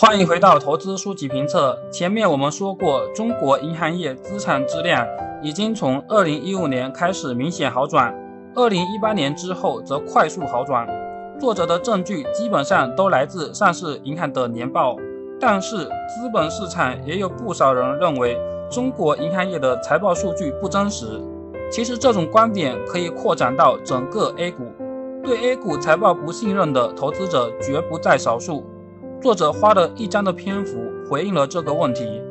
欢迎回到投资书籍评测。前面我们说过，中国银行业资产质量已经从2015年开始明显好转，2018年之后则快速好转。作者的证据基本上都来自上市银行的年报，但是资本市场也有不少人认为中国银行业的财报数据不真实。其实这种观点可以扩展到整个 A 股，对 A 股财报不信任的投资者绝不在少数。作者花了一章的篇幅回应了这个问题：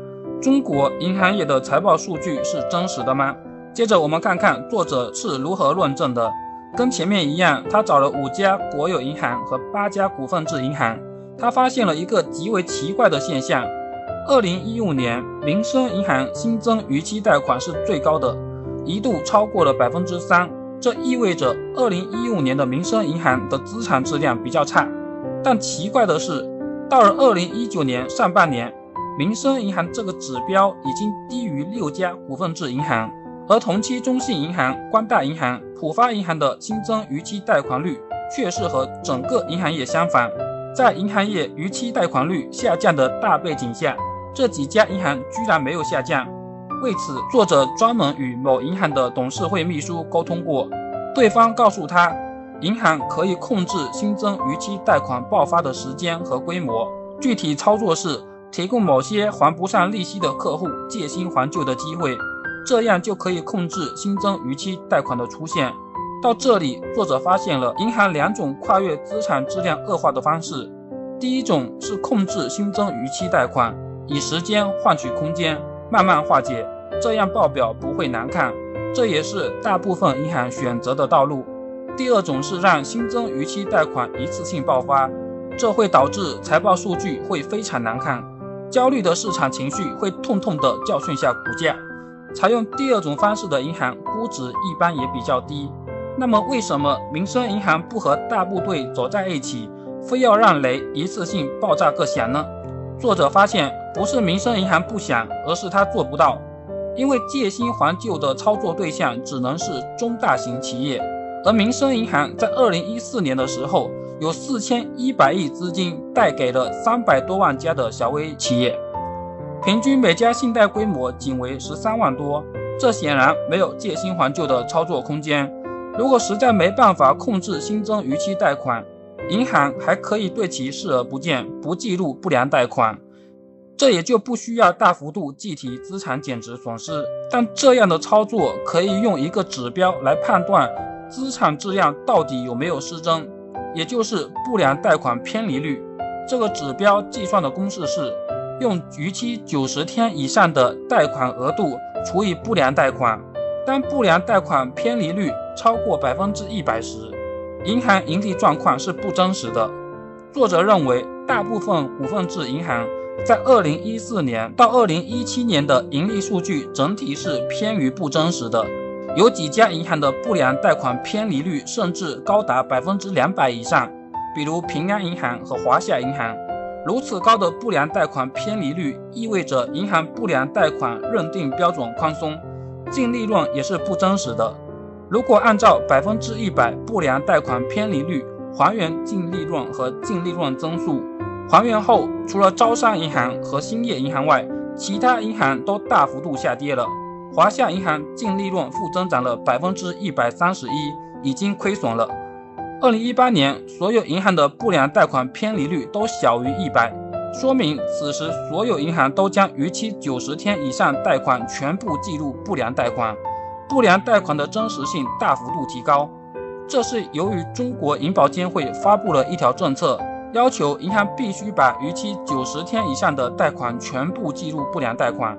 中国银行业的财报数据是真实的吗？接着我们看看作者是如何论证的。跟前面一样，他找了五家国有银行和八家股份制银行，他发现了一个极为奇怪的现象：二零一五年民生银行新增逾期贷款是最高的，一度超过了百分之三。这意味着二零一五年的民生银行的资产质量比较差。但奇怪的是。到了二零一九年上半年，民生银行这个指标已经低于六家股份制银行，而同期中信银行、光大银行、浦发银行的新增逾期贷款率却是和整个银行业相反。在银行业逾期贷款率下降的大背景下，这几家银行居然没有下降。为此，作者专门与某银行的董事会秘书沟通过，对方告诉他。银行可以控制新增逾期贷款爆发的时间和规模，具体操作是提供某些还不上利息的客户借新还旧的机会，这样就可以控制新增逾期贷款的出现。到这里，作者发现了银行两种跨越资产质量恶化的方式：第一种是控制新增逾期贷款，以时间换取空间，慢慢化解，这样报表不会难看，这也是大部分银行选择的道路。第二种是让新增逾期贷款一次性爆发，这会导致财报数据会非常难看，焦虑的市场情绪会痛痛地教训下股价。采用第二种方式的银行估值一般也比较低。那么为什么民生银行不和大部队走在一起，非要让雷一次性爆炸个响呢？作者发现不是民生银行不想，而是他做不到，因为借新还旧的操作对象只能是中大型企业。而民生银行在二零一四年的时候，有四千一百亿资金贷给了三百多万家的小微企业，平均每家信贷规模仅为十三万多，这显然没有借新还旧的操作空间。如果实在没办法控制新增逾期贷款，银行还可以对其视而不见，不记录不良贷款，这也就不需要大幅度计提资产减值损失。但这样的操作可以用一个指标来判断。资产质量到底有没有失真，也就是不良贷款偏离率。这个指标计算的公式是用逾期九十天以上的贷款额度除以不良贷款。当不良贷款偏离率超过百分之一百时，银行盈利状况是不真实的。作者认为，大部分股份制银行在二零一四年到二零一七年的盈利数据整体是偏于不真实的。有几家银行的不良贷款偏离率甚至高达百分之两百以上，比如平安银行和华夏银行。如此高的不良贷款偏离率意味着银行不良贷款认定标准宽松，净利润也是不真实的。如果按照百分之一百不良贷款偏离率还原净利润和净利润增速，还原后除了招商银行和兴业银行外，其他银行都大幅度下跌了。华夏银行净利润负增长了百分之一百三十一，已经亏损了。二零一八年，所有银行的不良贷款偏离率都小于一百，说明此时所有银行都将逾期九十天以上贷款全部计入不良贷款，不良贷款的真实性大幅度提高。这是由于中国银保监会发布了一条政策，要求银行必须把逾期九十天以上的贷款全部计入不良贷款。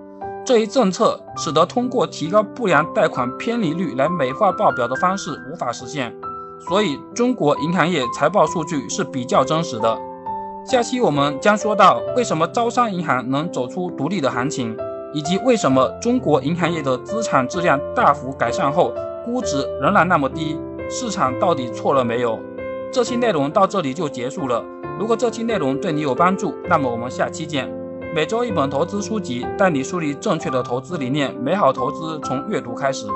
这一政策使得通过提高不良贷款偏离率来美化报表的方式无法实现，所以中国银行业财报数据是比较真实的。下期我们将说到为什么招商银行能走出独立的行情，以及为什么中国银行业的资产质量大幅改善后估值仍然那么低，市场到底错了没有？这期内容到这里就结束了。如果这期内容对你有帮助，那么我们下期见。每周一本投资书籍，带你树立正确的投资理念。美好投资从阅读开始。